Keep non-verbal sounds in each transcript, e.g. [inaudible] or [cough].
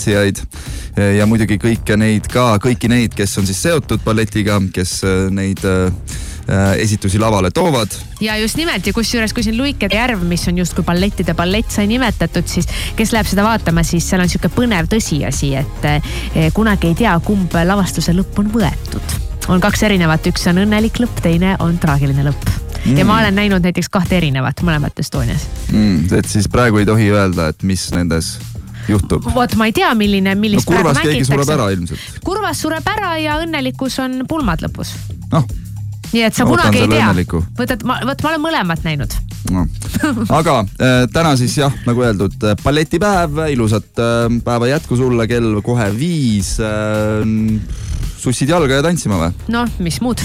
tantsijaid ja muidugi kõike neid ka, kõiki neid, kes on siis seotud balletiga, kes neid esitusi lavale toovad. ja just nimelt ja kusjuures, kui siin Luikede järv, mis on justkui ballettide ballett sai nimetatud, siis kes läheb seda vaatama, siis seal on sihuke põnev tõsiasi, et kunagi ei tea, kumb lavastuse lõpp on võetud. on kaks erinevat, üks on õnnelik lõpp, teine on traagiline lõpp mm. ja ma olen näinud näiteks kahte erinevat mõlemat Estonias mm,. et siis praegu ei tohi öelda, et mis nendes juhtub? vot ma ei tea, milline, millist no, kurvas keegi sureb ära ilmselt. kurvas sureb ära ja õnnelikus on pulmad lõpus. noh. nii et sa ma kunagi ei tea. võtad, ma, vot ma olen mõlemat näinud no. aga äh, täna siis jah, nagu öeldud, äh, balletipäev, ilusat äh, päeva jätku sulle, kell kohe viis äh,. sussid jalga ja tantsima või? noh, mis muud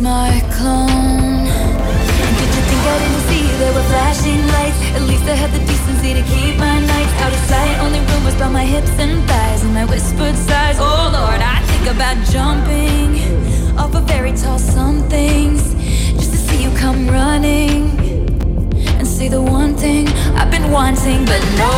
my clone. Did you think I didn't see there were flashing lights? At least I had the decency to keep my nights out of sight. Only rumors about my hips and thighs and my whispered sighs. Oh Lord, I think about jumping off a very tall somethings just to see you come running and say the one thing I've been wanting, but no.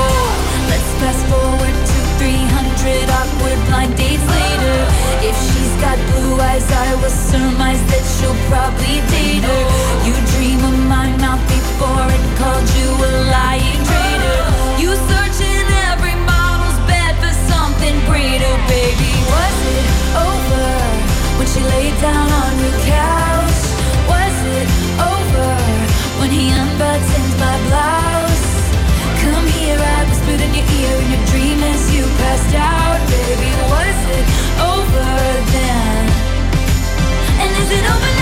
Let's fast forward to 300 awkward blind dates later. If she got blue eyes, I will surmise that you'll probably date her. You dream of my mouth before it called you a lying traitor. You searching every model's bed for something greater, baby. Was it over when she laid down on your couch? Was it over when he unbuttons my blouse? I in your ear in your you passed out. Baby, was it over then? And is it over now?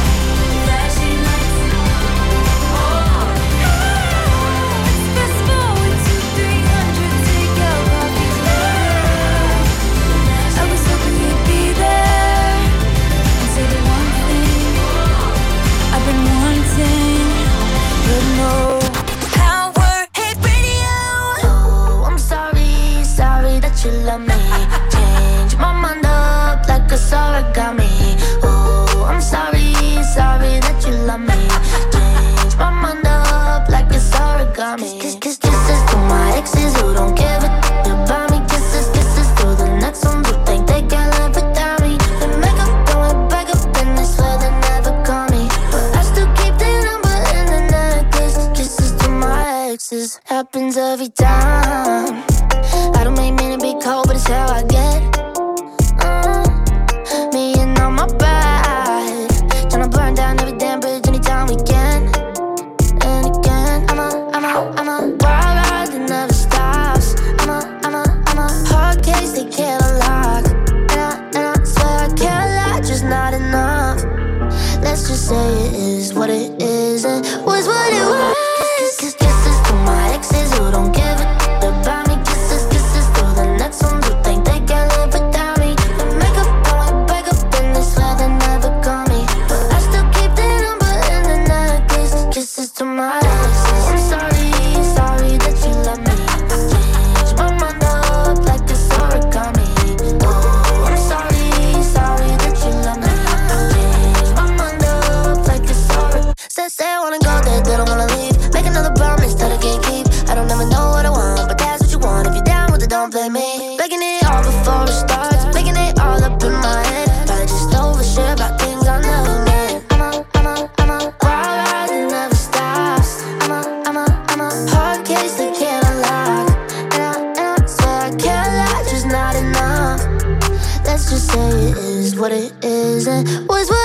what it isn't was what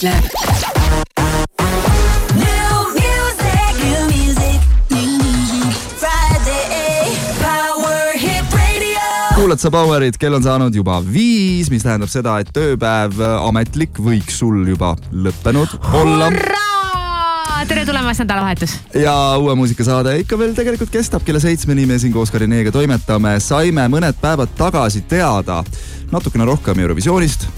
ütleb. kuulad sa Powerit, kell on saanud juba viis, mis tähendab seda, et tööpäev äh, ametlik võiks sul juba lõppenud olla. Tere tulemast, nädalavahetus. ja uue muusikasaade ikka veel tegelikult kestab, kella seitsmeni me siin koos Karinega toimetame. saime mõned päevad tagasi teada natukene rohkem Eurovisioonist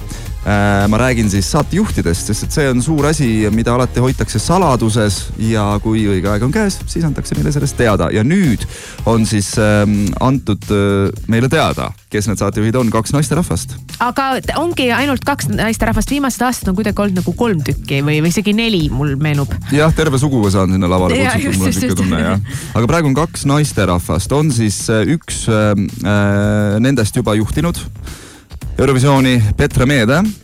ma räägin siis saatejuhtidest, sest et see on suur asi, mida alati hoitakse saladuses ja kui õige aeg on käes, siis antakse meile sellest teada ja nüüd on siis ähm, antud äh, meile teada, kes need saatejuhid on, kaks naisterahvast. aga ongi ainult kaks naisterahvast, viimased aastad on kuidagi olnud nagu kolm tükki või, või isegi neli, mul meenub. jah, terve suguvõsa on sinna lavale kutsutud, mul on just. tunne jah. aga praegu on kaks naisterahvast, on siis äh, üks äh, äh, nendest juba juhtinud Eurovisiooni, Petra Meede äh,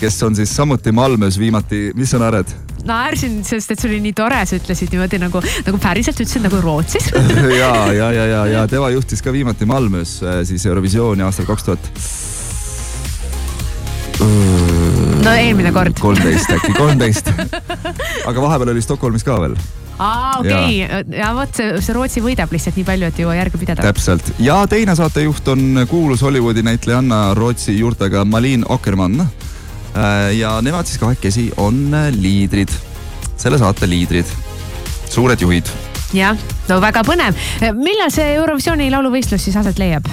kes on siis samuti Malmös viimati, mis sa naerad? naersin, sest et see oli nii tore, sa ütlesid niimoodi nagu, nagu päriselt ütlesid nagu Rootsis [laughs] ja, ja, ja, ja, ja tema juhtis ka viimati Malmös äh, siis Eurovisiooni aastal kaks tuhat no eelmine kord. kolmteist äkki, kolmteist. [laughs] aga vahepeal oli Stockholmis ka veel. Aa, okei okay. ja vot see, see Rootsi võidab lihtsalt nii palju, et ei jõua järge pidada. täpselt ja teine saatejuht on kuulus Hollywoodi näitlejanna Rootsi juurtega Malin Akkermann. ja nemad siis kahekesi on liidrid, selle saate liidrid, suured juhid jah, no väga põnev. millal see Eurovisiooni lauluvõistlus siis aset leiab?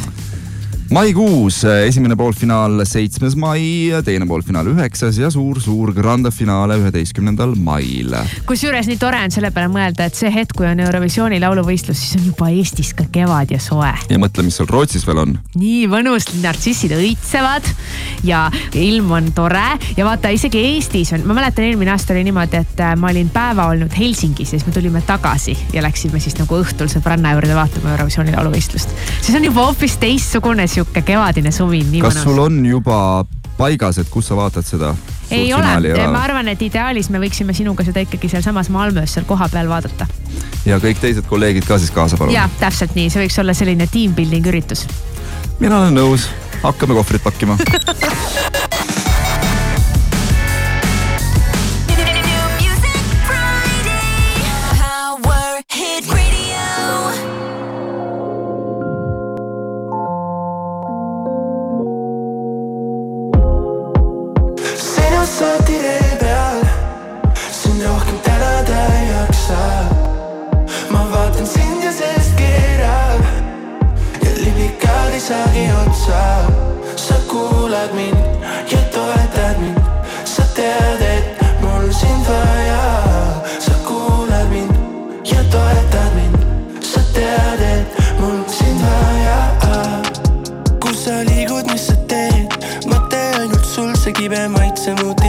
Maikuus esimene poolfinaal seitsmes mai, teine poolfinaal üheksas ja suur-suur grande finaale üheteistkümnendal mail. kusjuures nii tore on selle peale mõelda, et see hetk, kui on Eurovisiooni lauluvõistlus, siis on juba Eestis ka kevad ja soe. ja mõtle, mis seal Rootsis veel on. nii mõnus, nartsissid õitsevad ja ilm on tore ja vaata isegi Eestis on, ma mäletan, eelmine aasta oli niimoodi, et äh, ma olin päeva olnud Helsingis ja siis me tulime tagasi ja läksime siis nagu õhtul sõbranna juurde vaatama Eurovisiooni lauluvõistlust. siis on juba hoopis teistsugune sihuke kevadine suvi, kas sul on juba paigas, et kus sa vaatad seda? ei ole, ma arvan, et ideaalis me võiksime sinuga seda ikkagi sealsamas Malmös seal kohapeal vaadata. ja kõik teised kolleegid ka siis kaasa palun. ja täpselt nii, see võiks olla selline team building üritus. mina olen nõus, hakkame kohvrit pakkima [laughs] ces mots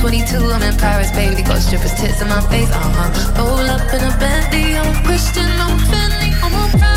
22, I'm in Paris, baby. Got strippers' tits in my face, uh huh. Roll up in a bendy, I'm Christian, I'm Finley, I'm a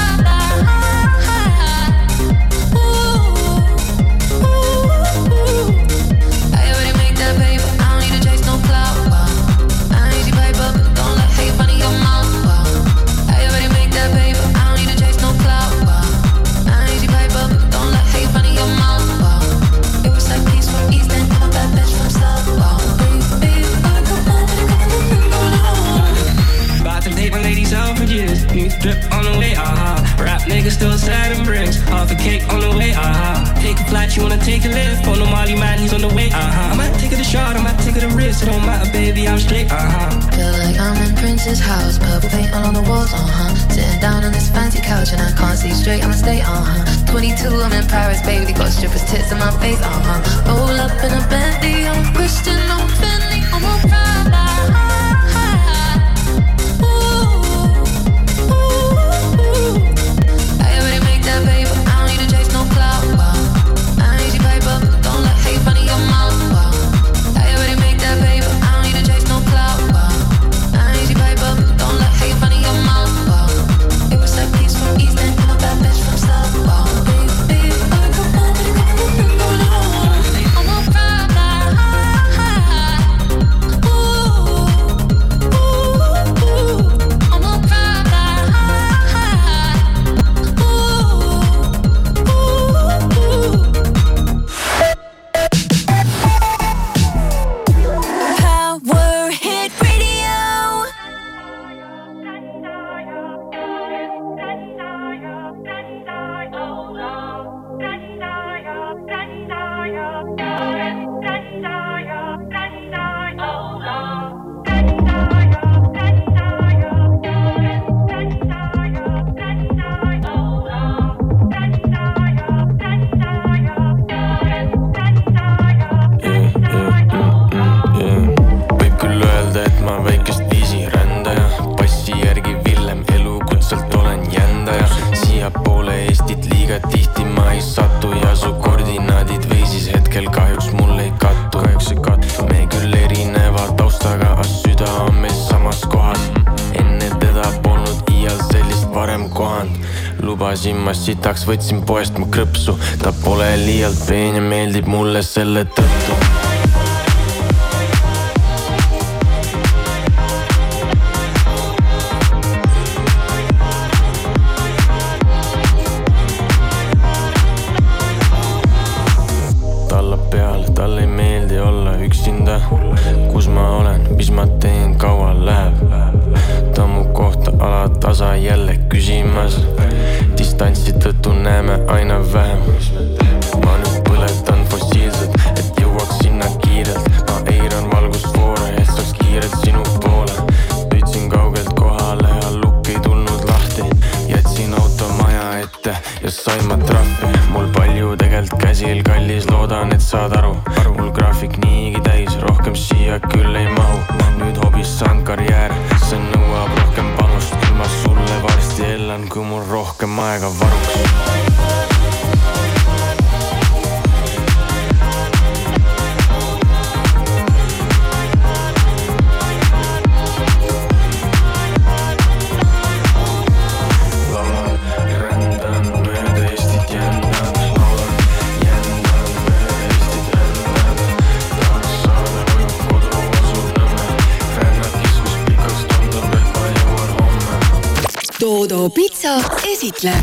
still sliding bricks. Half a cake on the way, uh-huh. Take a flight, you wanna take a lift. On the Molly man, he's on the way, uh-huh. I might take it a shot, I might take it a risk. It don't matter, baby, I'm straight, uh-huh. Feel like I'm in Prince's house, purple paint all on the walls, uh-huh. Sitting down on this fancy couch and I can't see straight, I'ma stay, uh-huh. 22, I'm in Paris, baby, got strippers' tits in my face, uh-huh. Roll up in a Bentley, I'm Christian, I'm Fendi, I'm a ride. lubasin, ma sitaks võtsin poest mu krõpsu. ta pole liialt peen ja meeldib mulle selle tõttu esitleb.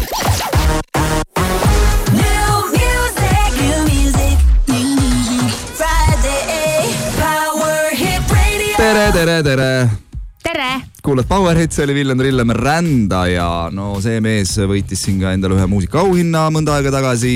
tere, tere, tere tere! kuulad Power Hits, oli Villem Rillem Rändaja. no see mees võitis siin ka endale ühe muusikaauhinna mõnda aega tagasi.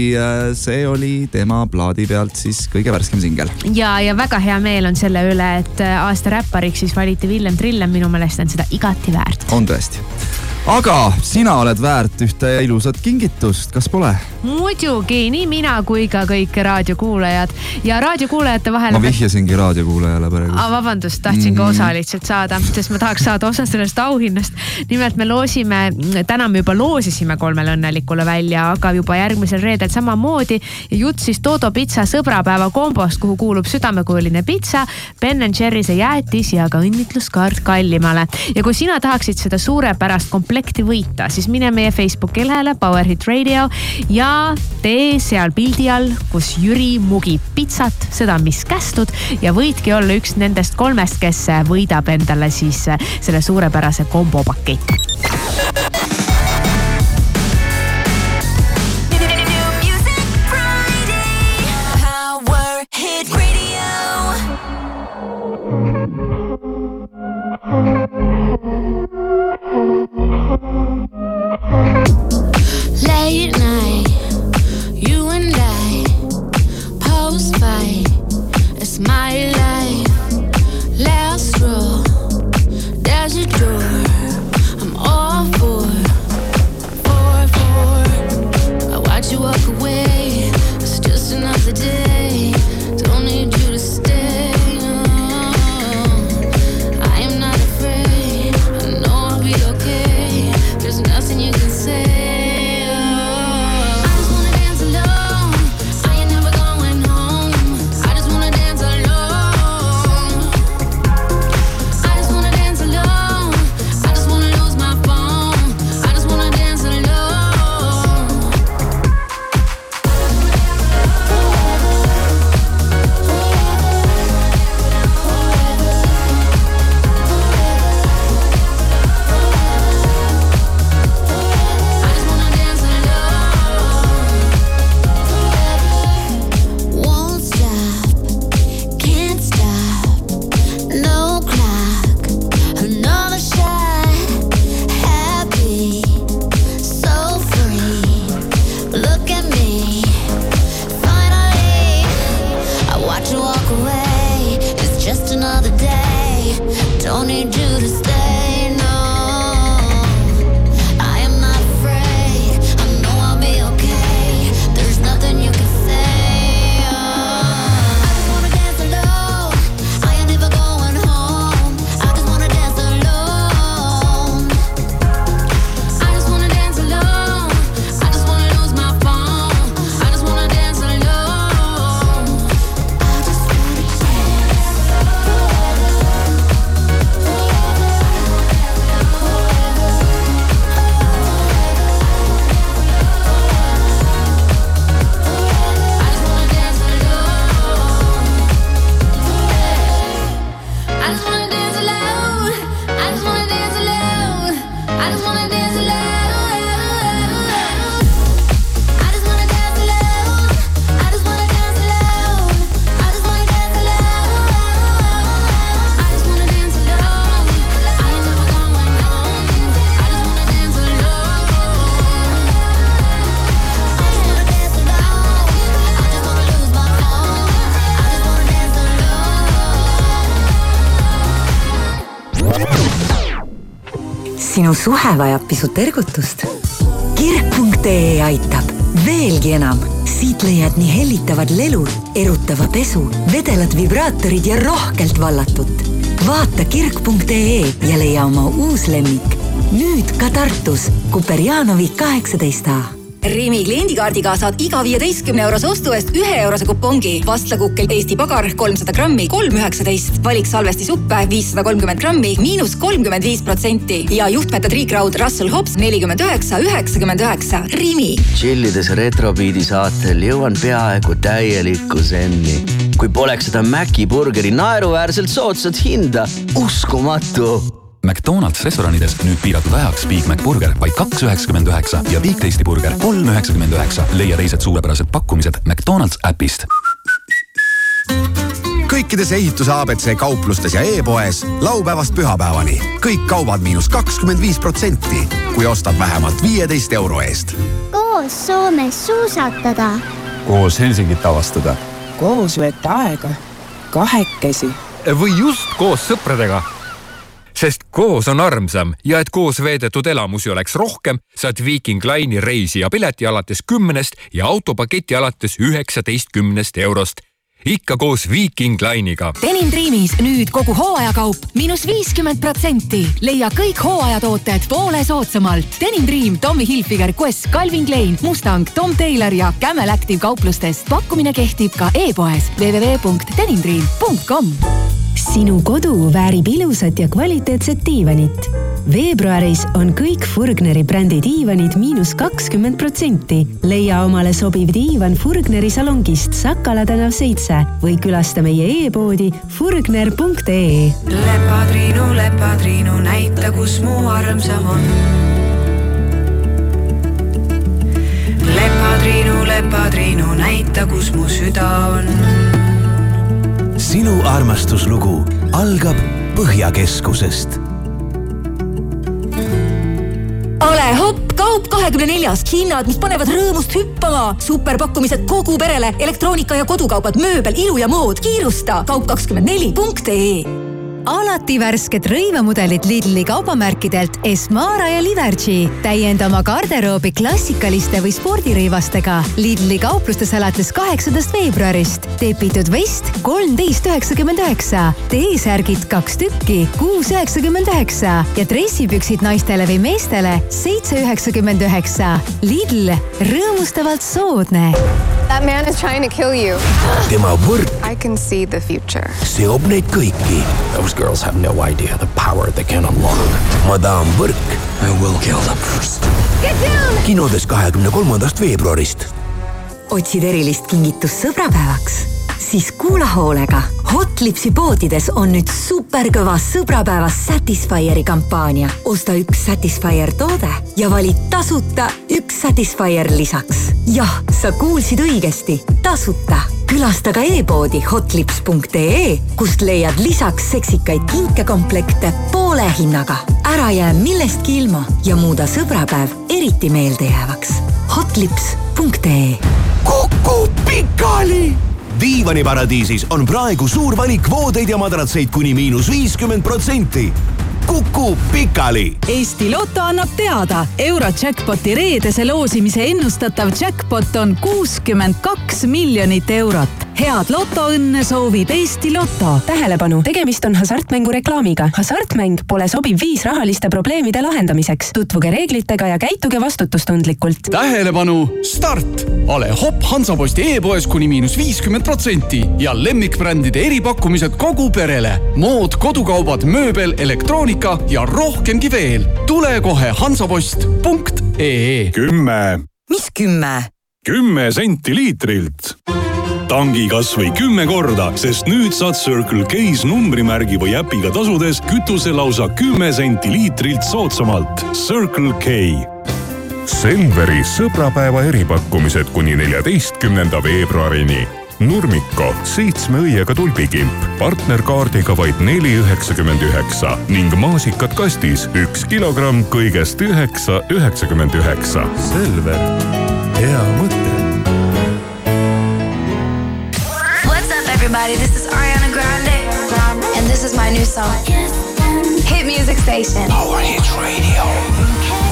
see oli tema plaadi pealt siis kõige värskem singel. ja, ja väga hea meel on selle üle, et aasta räppariks siis valiti Villem Rillem, minu meelest on seda igati väärt. on tõesti aga sina oled väärt ühte ilusat kingitust, kas pole? muidugi, nii mina kui ka kõik raadiokuulajad ja raadiokuulajate vahel. ma vihjasingi raadiokuulajale praegu. vabandust, tahtsin mm -hmm. ka Mhm. osa lihtsalt saada, sest ma tahaks saada osa sellest auhinnast. nimelt me loosime, täna me juba loosisime kolmele õnnelikule välja, aga juba järgmisel reedel samamoodi. jutt siis Dodo pitsa sõbrapäeva kombost, kuhu kuulub südamekujuline pitsa, Ben Jerry'se jäätis ja ka õnnitluskaart kallimale. ja kui sina tahaksid seda suurepärast komplekti võita, siis mine meie Facebooki lehele Power Hit Radio ja tee seal pildi all, kus Jüri mugib pitsat, seda, mis kästud ja võidki olla üks nendest kolmest, kes võidab endale siis selle suurepärase kombopaketi. Power Hit suhe vajab pisut ergutust? kirk.ee aitab veelgi enam. siit leiad nii hellitavad lelud, erutava pesu, vedelad vibraatorid ja rohkelt vallatut. vaata kirk.ee ja leia oma uus lemmik. nüüd ka Tartus, Kuperjanovi kaheksateist A Rimi kliendikaardiga saad iga viieteistkümne eurose ostu eest ühe eurose kupongi. vastlakukkel Eesti pagar kolmsada grammi, kolm üheksateist. valik salvestisuppe viissada kolmkümmend grammi, miinus kolmkümmend viis protsenti ja juhtmete triikraud Russell Hobbs nelikümmend üheksa, üheksakümmend üheksa. Rimi. tšillides Retrobeati saatel jõuan peaaegu täielikku zenni. kui poleks seda Maci burgeri naeruväärselt soodsat hinda, uskumatu McDonalds restoranides nüüd piiratud ajaks Big Mac burger vaid kaks üheksakümmend üheksa ja Big Tasty burger kolm üheksakümmend üheksa. leia teised suurepärased pakkumised McDonalds äpist. kõikides ehituse abc kauplustes ja e-poes laupäevast pühapäevani kõik kaubad miinus kakskümmend viis protsenti, kui ostad vähemalt viieteist euro eest. koos Soomes suusatada. koos Helsingit avastada. koos veeta aega, kahekesi. või just koos sõpradega. Sest koos on armsam ja et koos veedetud elamusi oleks rohkem, saad Viiking Line'i reisija pileti alates kümnest ja autopaketi alates üheksateistkümnest eurost ikka koos Viiking Line'iga. Denim Dreamis nüüd kogu hooajakaup miinus viiskümmend protsenti. leia kõik hooajatooted poole soodsamalt. Denim Dream, Tommy Hilfiger, Quest, Calvin Klein, Mustang, Tom Taylor ja Camel Active kauplustest. pakkumine kehtib ka e-poes www.denimdream.com sinu kodu väärib ilusat ja kvaliteetset diivanit. veebruaris on kõik Furgneri brändi diivanid miinus kakskümmend protsenti. leia omale sobiv diivan Furgneri salongist Sakala tänav seitse või külasta meie e-poodi furgner.ee. lepatriinu, lepatriinu, näita, kus mu armsam on. lepatriinu, lepatriinu, näita, kus mu süda on sinu armastuslugu algab Põhjakeskusest. ole hopp, kaup kahekümne neljast, hinnad, mis panevad rõõmust hüppama. superpakkumised kogu perele, elektroonika ja kodukaubad, mööbel, ilu ja mood. kiirusta, kaup kakskümmend neli punkt ee alati värsked rõivamudelid Lidli kaubamärkidelt Esmara ja Livergy. täienda oma garderoobi klassikaliste või spordirõivastega. Lidli kauplustes alates kaheksandast veebruarist. tepitud vest kolmteist üheksakümmend üheksa, T-särgid kaks tükki, kuus üheksakümmend üheksa ja dressipüksid naistele või meestele seitse üheksakümmend üheksa. Lidl, rõõmustavalt soodne. That man is trying to kill you. tema võrk I can see the future. seob neid kõiki. Girls have no idea the power they can unlock. Madame Võrk I will kill them first. Get down! kinodes kahekümne kolmandast veebruarist. otsid erilist kingitust sõbrapäevaks? siis kuula hoolega. Hotlipsi poodides on nüüd superkõva sõbrapäeva Satisfyeri kampaania. osta üks Satisfyer toode ja vali tasuta üks Satisfyer lisaks. jah, sa kuulsid õigesti, tasuta. Külasta ka e-poodi hotlips.ee, kust leiad lisaks seksikaid kinkekomplekte poole hinnaga. ära jää millestki ilma ja muuda sõbrapäev eriti meeldejäävaks. hotlips.ee Kuku pikali diivaniparadiisis on praegu suur valik voodeid ja madratseid kuni miinus viiskümmend protsenti. Kuku pikali. Eesti Loto annab teada, Eurojackpoti reedese loosimise ennustatav jackpot on kuuskümmend kaks miljonit eurot. Head lotoõnne soovib Eesti Loto. tähelepanu, tegemist on hasartmängureklaamiga. hasartmäng pole sobiv viis rahaliste probleemide lahendamiseks. tutvuge reeglitega ja käituge vastutustundlikult. tähelepanu, start! ole hopp Hansaposti e-poes kuni miinus viiskümmend protsenti ja lemmikbrändide eripakkumised kogu perele. mood, kodukaubad, mööbel, elektroonika ja rohkemgi veel. tule kohe hansapost.ee. kümme. mis kümme? kümme senti liitrilt tangi kas või kümme korda, sest nüüd saad Circle K-s numbrimärgi või äpiga tasudes kütuse lausa kümme senti liitrilt soodsamalt. Circle K. Selveri sõbrapäeva eripakkumised kuni neljateistkümnenda veebruarini. Nurmiko seitsme õiega tulbikimp partnerkaardiga vaid neli üheksakümmend üheksa ning maasikad kastis üks kilogramm kõigest üheksa üheksakümmend üheksa. Selver, hea mõte. Everybody? This is Ariana Grande, and this is my new song. Hit Music Station. Power Hit Radio.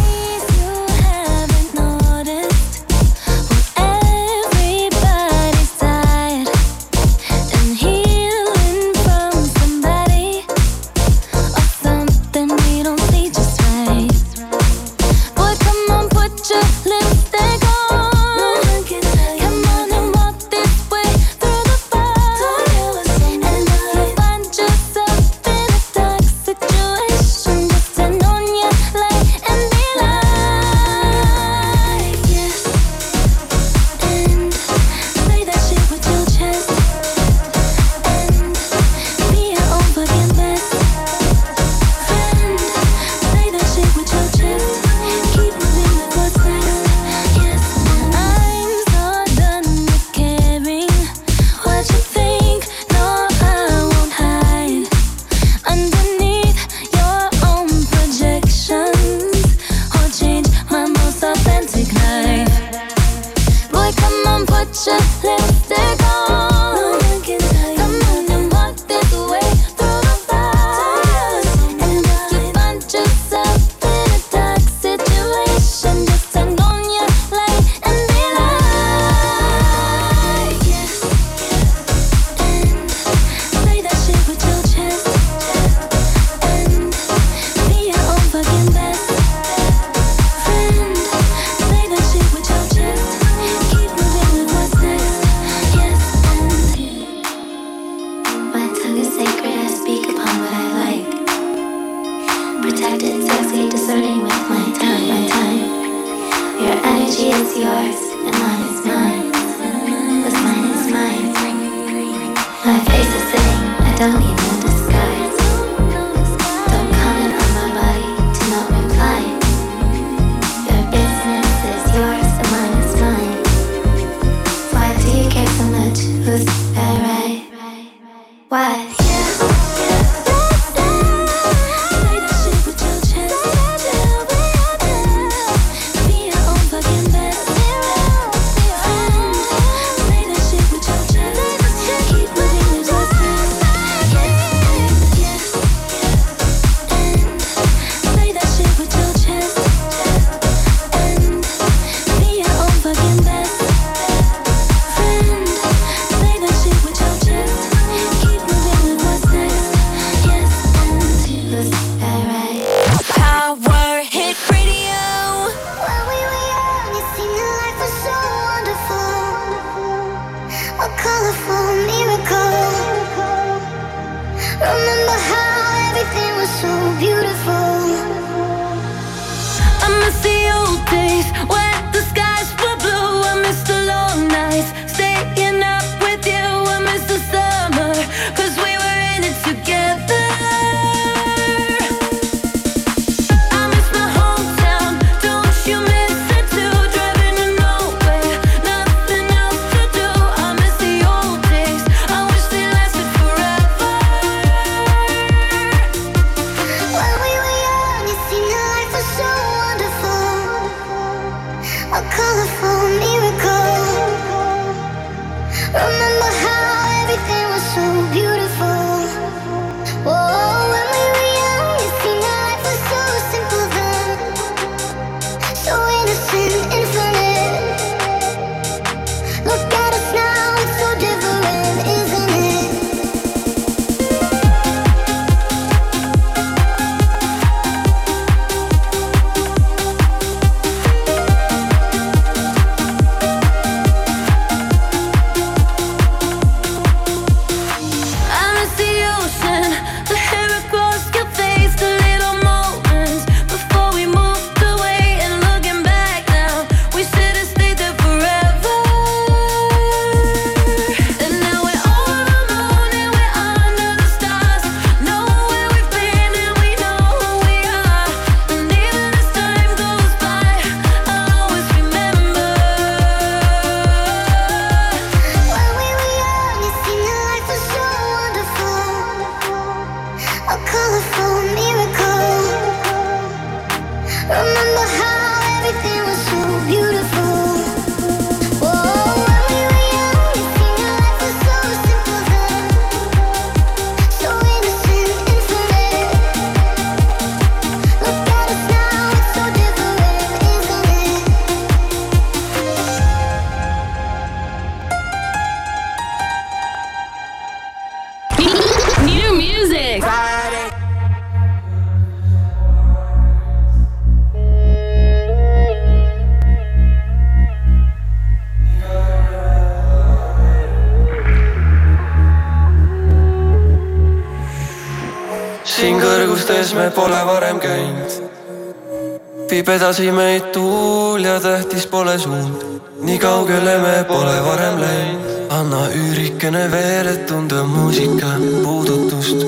She is yours and mine is mine. Mine is mine. My face is I don't need colorful mirror siin kõrgustes me pole varem käinud. viib edasi meid tuul ja tähtis pole suund, nii kaugele me pole varem läinud. anna üürikene veel, et tunda muusika puudutust.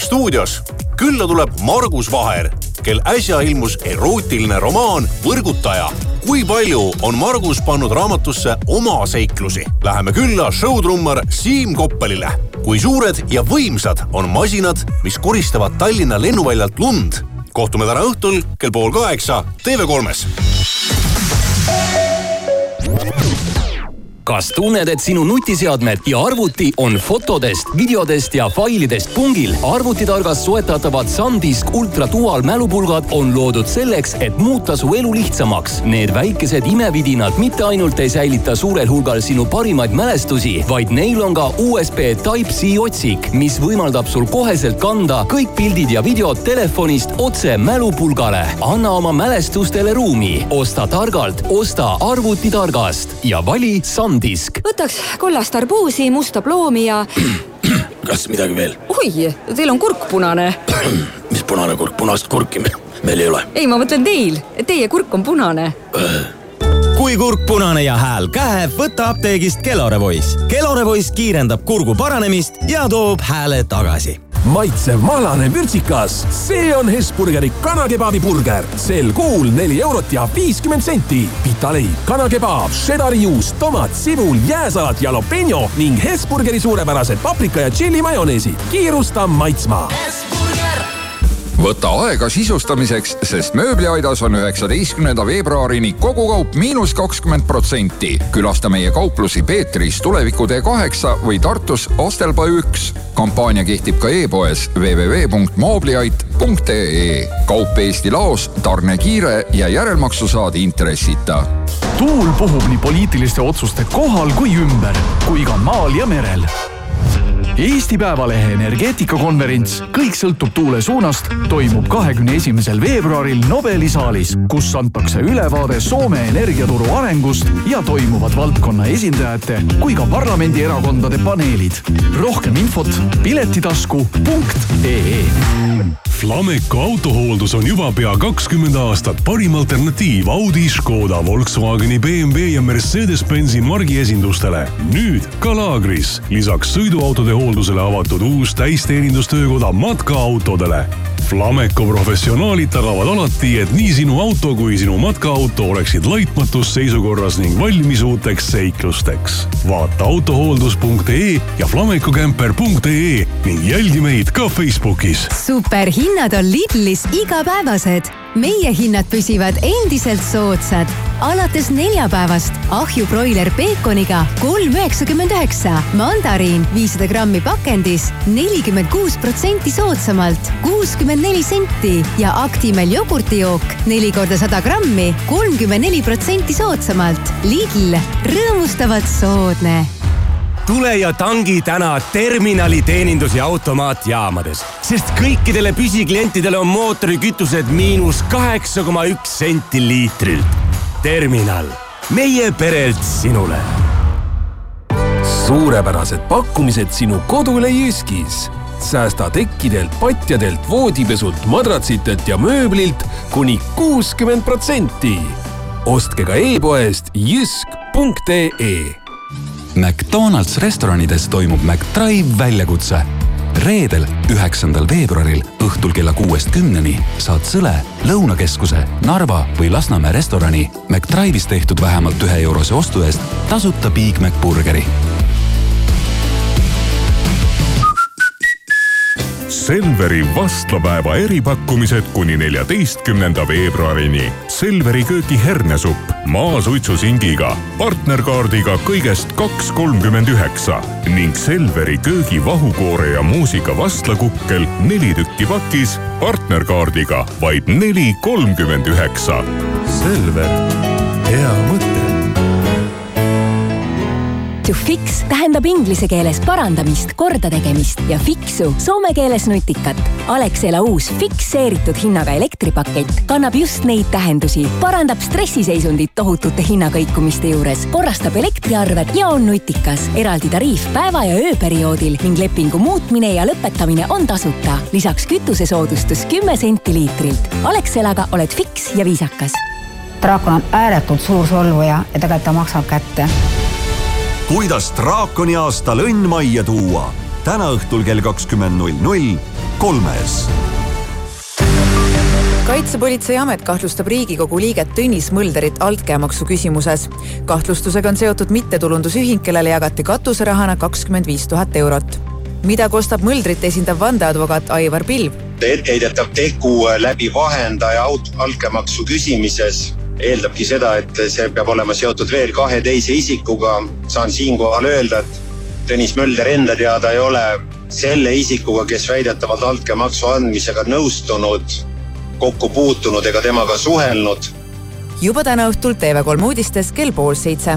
stuudios külla tuleb Margus Vaher, kel äsja ilmus erootiline romaan Võrgutaja. kui palju on Margus pannud raamatusse oma seiklusi? Läheme külla showtrummar Siim Koppelile. kui suured ja võimsad on masinad, mis koristavad Tallinna lennuväljalt lund? kohtume täna õhtul kell pool kaheksa TV3-s kas tunned, et sinu nutiseadmed ja arvuti on fotodest, videodest ja failidest pungil? arvutitargast soetatavad SanDisk Ultra Dual mälupulgad on loodud selleks, et muuta su elu lihtsamaks. Need väikesed imevidinad mitte ainult ei säilita suurel hulgal sinu parimaid mälestusi, vaid neil on ka USB Type-C otsik, mis võimaldab sul koheselt kanda kõik pildid ja videod telefonist otse mälupulgale. anna oma mälestustele ruumi, osta targalt, osta arvutitargast ja vali SanDisk. Võtaks kollast arbuusi, musta ploomi ja [clears throat] kas midagi veel? oi, teil on kurk punane. [clears throat] mis punane kurk, punast kurki me- meil ei ole. ei, ma mõtlen teil, teie kurk on punane. kui kurk punane ja hääl käev, võta apteegist Keloravoice. Keloravoice kiirendab kurgu paranemist ja toob hääle tagasi maitsev mahlane vürtsikas, see on Hesburgeri kanakebabi burger. sel kuul neli eurot ja viiskümmend senti. pitaleib, kanakebaab, šedari juust, tomat, sibul, jääsalat, jalapeño ning Hesburgeri suurepärased paprika ja tšilli majoneesid. kiirusta maitsma. Võta aega sisustamiseks, sest mööbliaidas on üheksateistkümnenda veebruarini kogukaup miinus kakskümmend protsenti. külasta meie kauplusi Peetris Tuleviku tee kaheksa või Tartus Astelpa üks. kampaania kehtib ka e-poes www.moobliait.ee. kaup Eesti laos, tarne kiire ja järelmaksu saad intressita tuul puhub nii poliitiliste otsuste kohal kui ümber, kui ka maal ja merel Eesti Päevalehe energeetikakonverents Kõik sõltub tuule suunast toimub kahekümne esimesel veebruaril Nobeli saalis, kus antakse ülevaade Soome energiaturu arengust ja toimuvad valdkonna esindajate kui ka parlamendierakondade paneelid. rohkem infot piletitasku.ee Flameco autohooldus on juba pea kakskümmend aastat parim alternatiiv Audi, Škoda, Volkswageni, BMW ja Mercedes-Benzi margiesindustele. nüüd ka laagris. lisaks sõiduautode hooldusele avatud uus täisteenindustöökoda matkaautodele. Flameco professionaalid tagavad alati, et nii sinu auto kui sinu matkaauto oleksid laitmatus seisukorras ning valmis uuteks seiklusteks. vaata autohooldus.ee ja flamecocamper.ee ning jälgi meid ka Facebookis superhinnad on Lidlis igapäevased. Meie hinnad püsivad endiselt soodsad. alates neljapäevast ahju broiler peekoniga kolm üheksakümmend üheksa, mandariin viissada grammi pakendis nelikümmend kuus protsenti soodsamalt, kuuskümmend neli senti ja Actimel jogurtijook neli korda sada grammi, kolmkümmend neli protsenti soodsamalt. Lidl, rõõmustavalt soodne tule ja tangi täna terminali teenindus- ja automaatjaamades, sest kõikidele püsiklientidele on mootorikütused miinus kaheksa koma üks senti liitrilt. terminal, meie perelt sinule. suurepärased pakkumised sinu kodule Jyskis. säästa tekkidelt, patjadelt, voodipesult, madratsitelt ja mööblilt kuni kuuskümmend protsenti. ostke ka e-poest jysk.ee McDonalds restoranides toimub McDrive väljakutse. reedel, üheksandal veebruaril õhtul kella kuuest kümneni saad Sõle, Lõunakeskuse, Narva või Lasnamäe restorani McDrive'is tehtud vähemalt ühe eurose ostu eest tasuta Big Mac burgeri Selveri vastlapäeva eripakkumised kuni neljateistkümnenda veebruarini. Selveri köögi hernesupp maasuitsusingiga, partnerkaardiga kõigest kaks kolmkümmend üheksa ning Selveri köögi vahukoore ja muusika vastlakukkel neli tükki pakis, partnerkaardiga vaid neli kolmkümmend üheksa. Selver, hea mõte to fix tähendab inglise keeles parandamist, kordategemist ja fixu soome keeles nutikat. Alexela uus fikseeritud hinnaga elektripakett kannab just neid tähendusi, parandab stressiseisundit tohutute hinnakõikumiste juures, korrastab elektriarved ja on nutikas. eraldi tariif päeva ja ööperioodil ning lepingu muutmine ja lõpetamine on tasuta. lisaks kütusesoodustus kümme senti liitrilt. Alexelaga oled fiks ja viisakas. draakon on ääretult suur solvuja ja tegelikult ta maksab kätte kuidas draakoni aastal õnn majja tuua. täna õhtul kell kakskümmend null null kolmes. kaitsepolitseiamet kahtlustab Riigikogu liiget Tõnis Mõlderit altkäemaksu küsimuses. kahtlustusega on seotud mittetulundusühing, kellele jagati katuserahana kakskümmend viis tuhat eurot. mida kostab Mõldrit esindav vandeadvokaat Aivar Pilv? etteheidetav tegu läbi vahendaja altkäemaksu küsimises eeldabki seda, et see peab olema seotud veel kahe teise isikuga. saan siinkohal öelda, et Tõnis Mölder enda teada ei ole selle isikuga, kes väidetavalt altkäemaksu andmisega nõustunud, kokku puutunud ega temaga suhelnud. juba täna õhtul TV3 uudistes kell pool seitse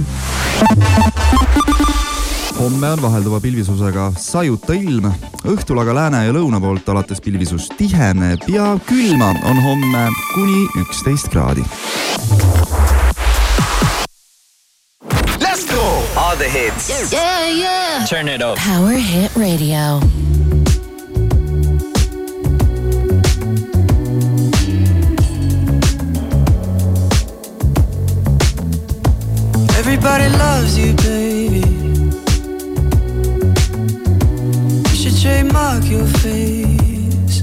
homme on vahelduva pilvisusega sajuta ilm, õhtul aga lääne ja lõuna poolt alates pilvisus tiheneb ja külma on homme kuni üksteist kraadi. Let's go! All the hits. Yeah, yeah. Turn it up. Power Hit Radio. Everybody loves you, baby. Trademark your face.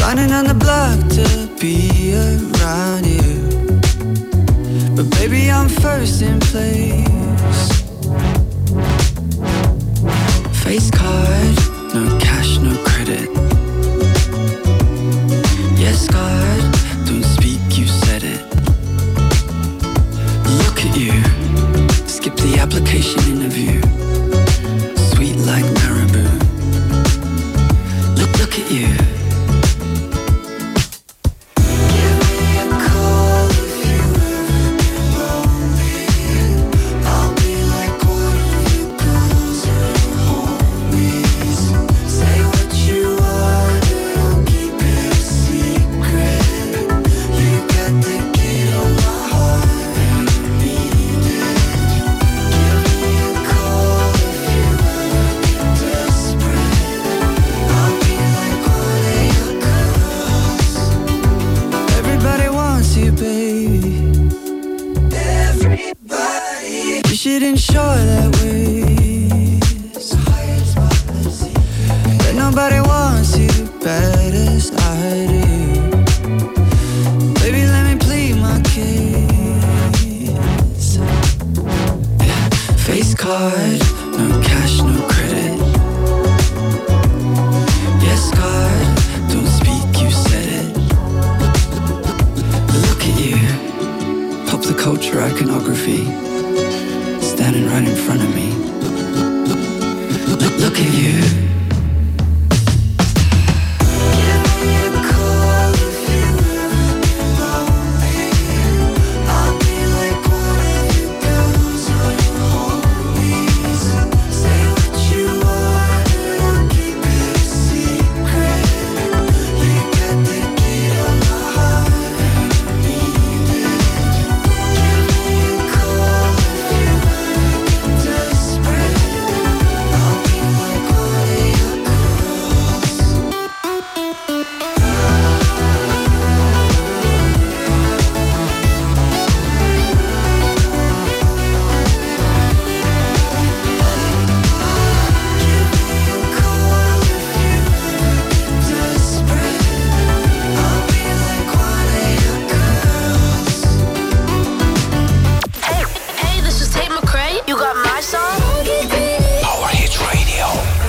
Running on the block to be around you. But baby, I'm first in place. Face card, no cash, no credit.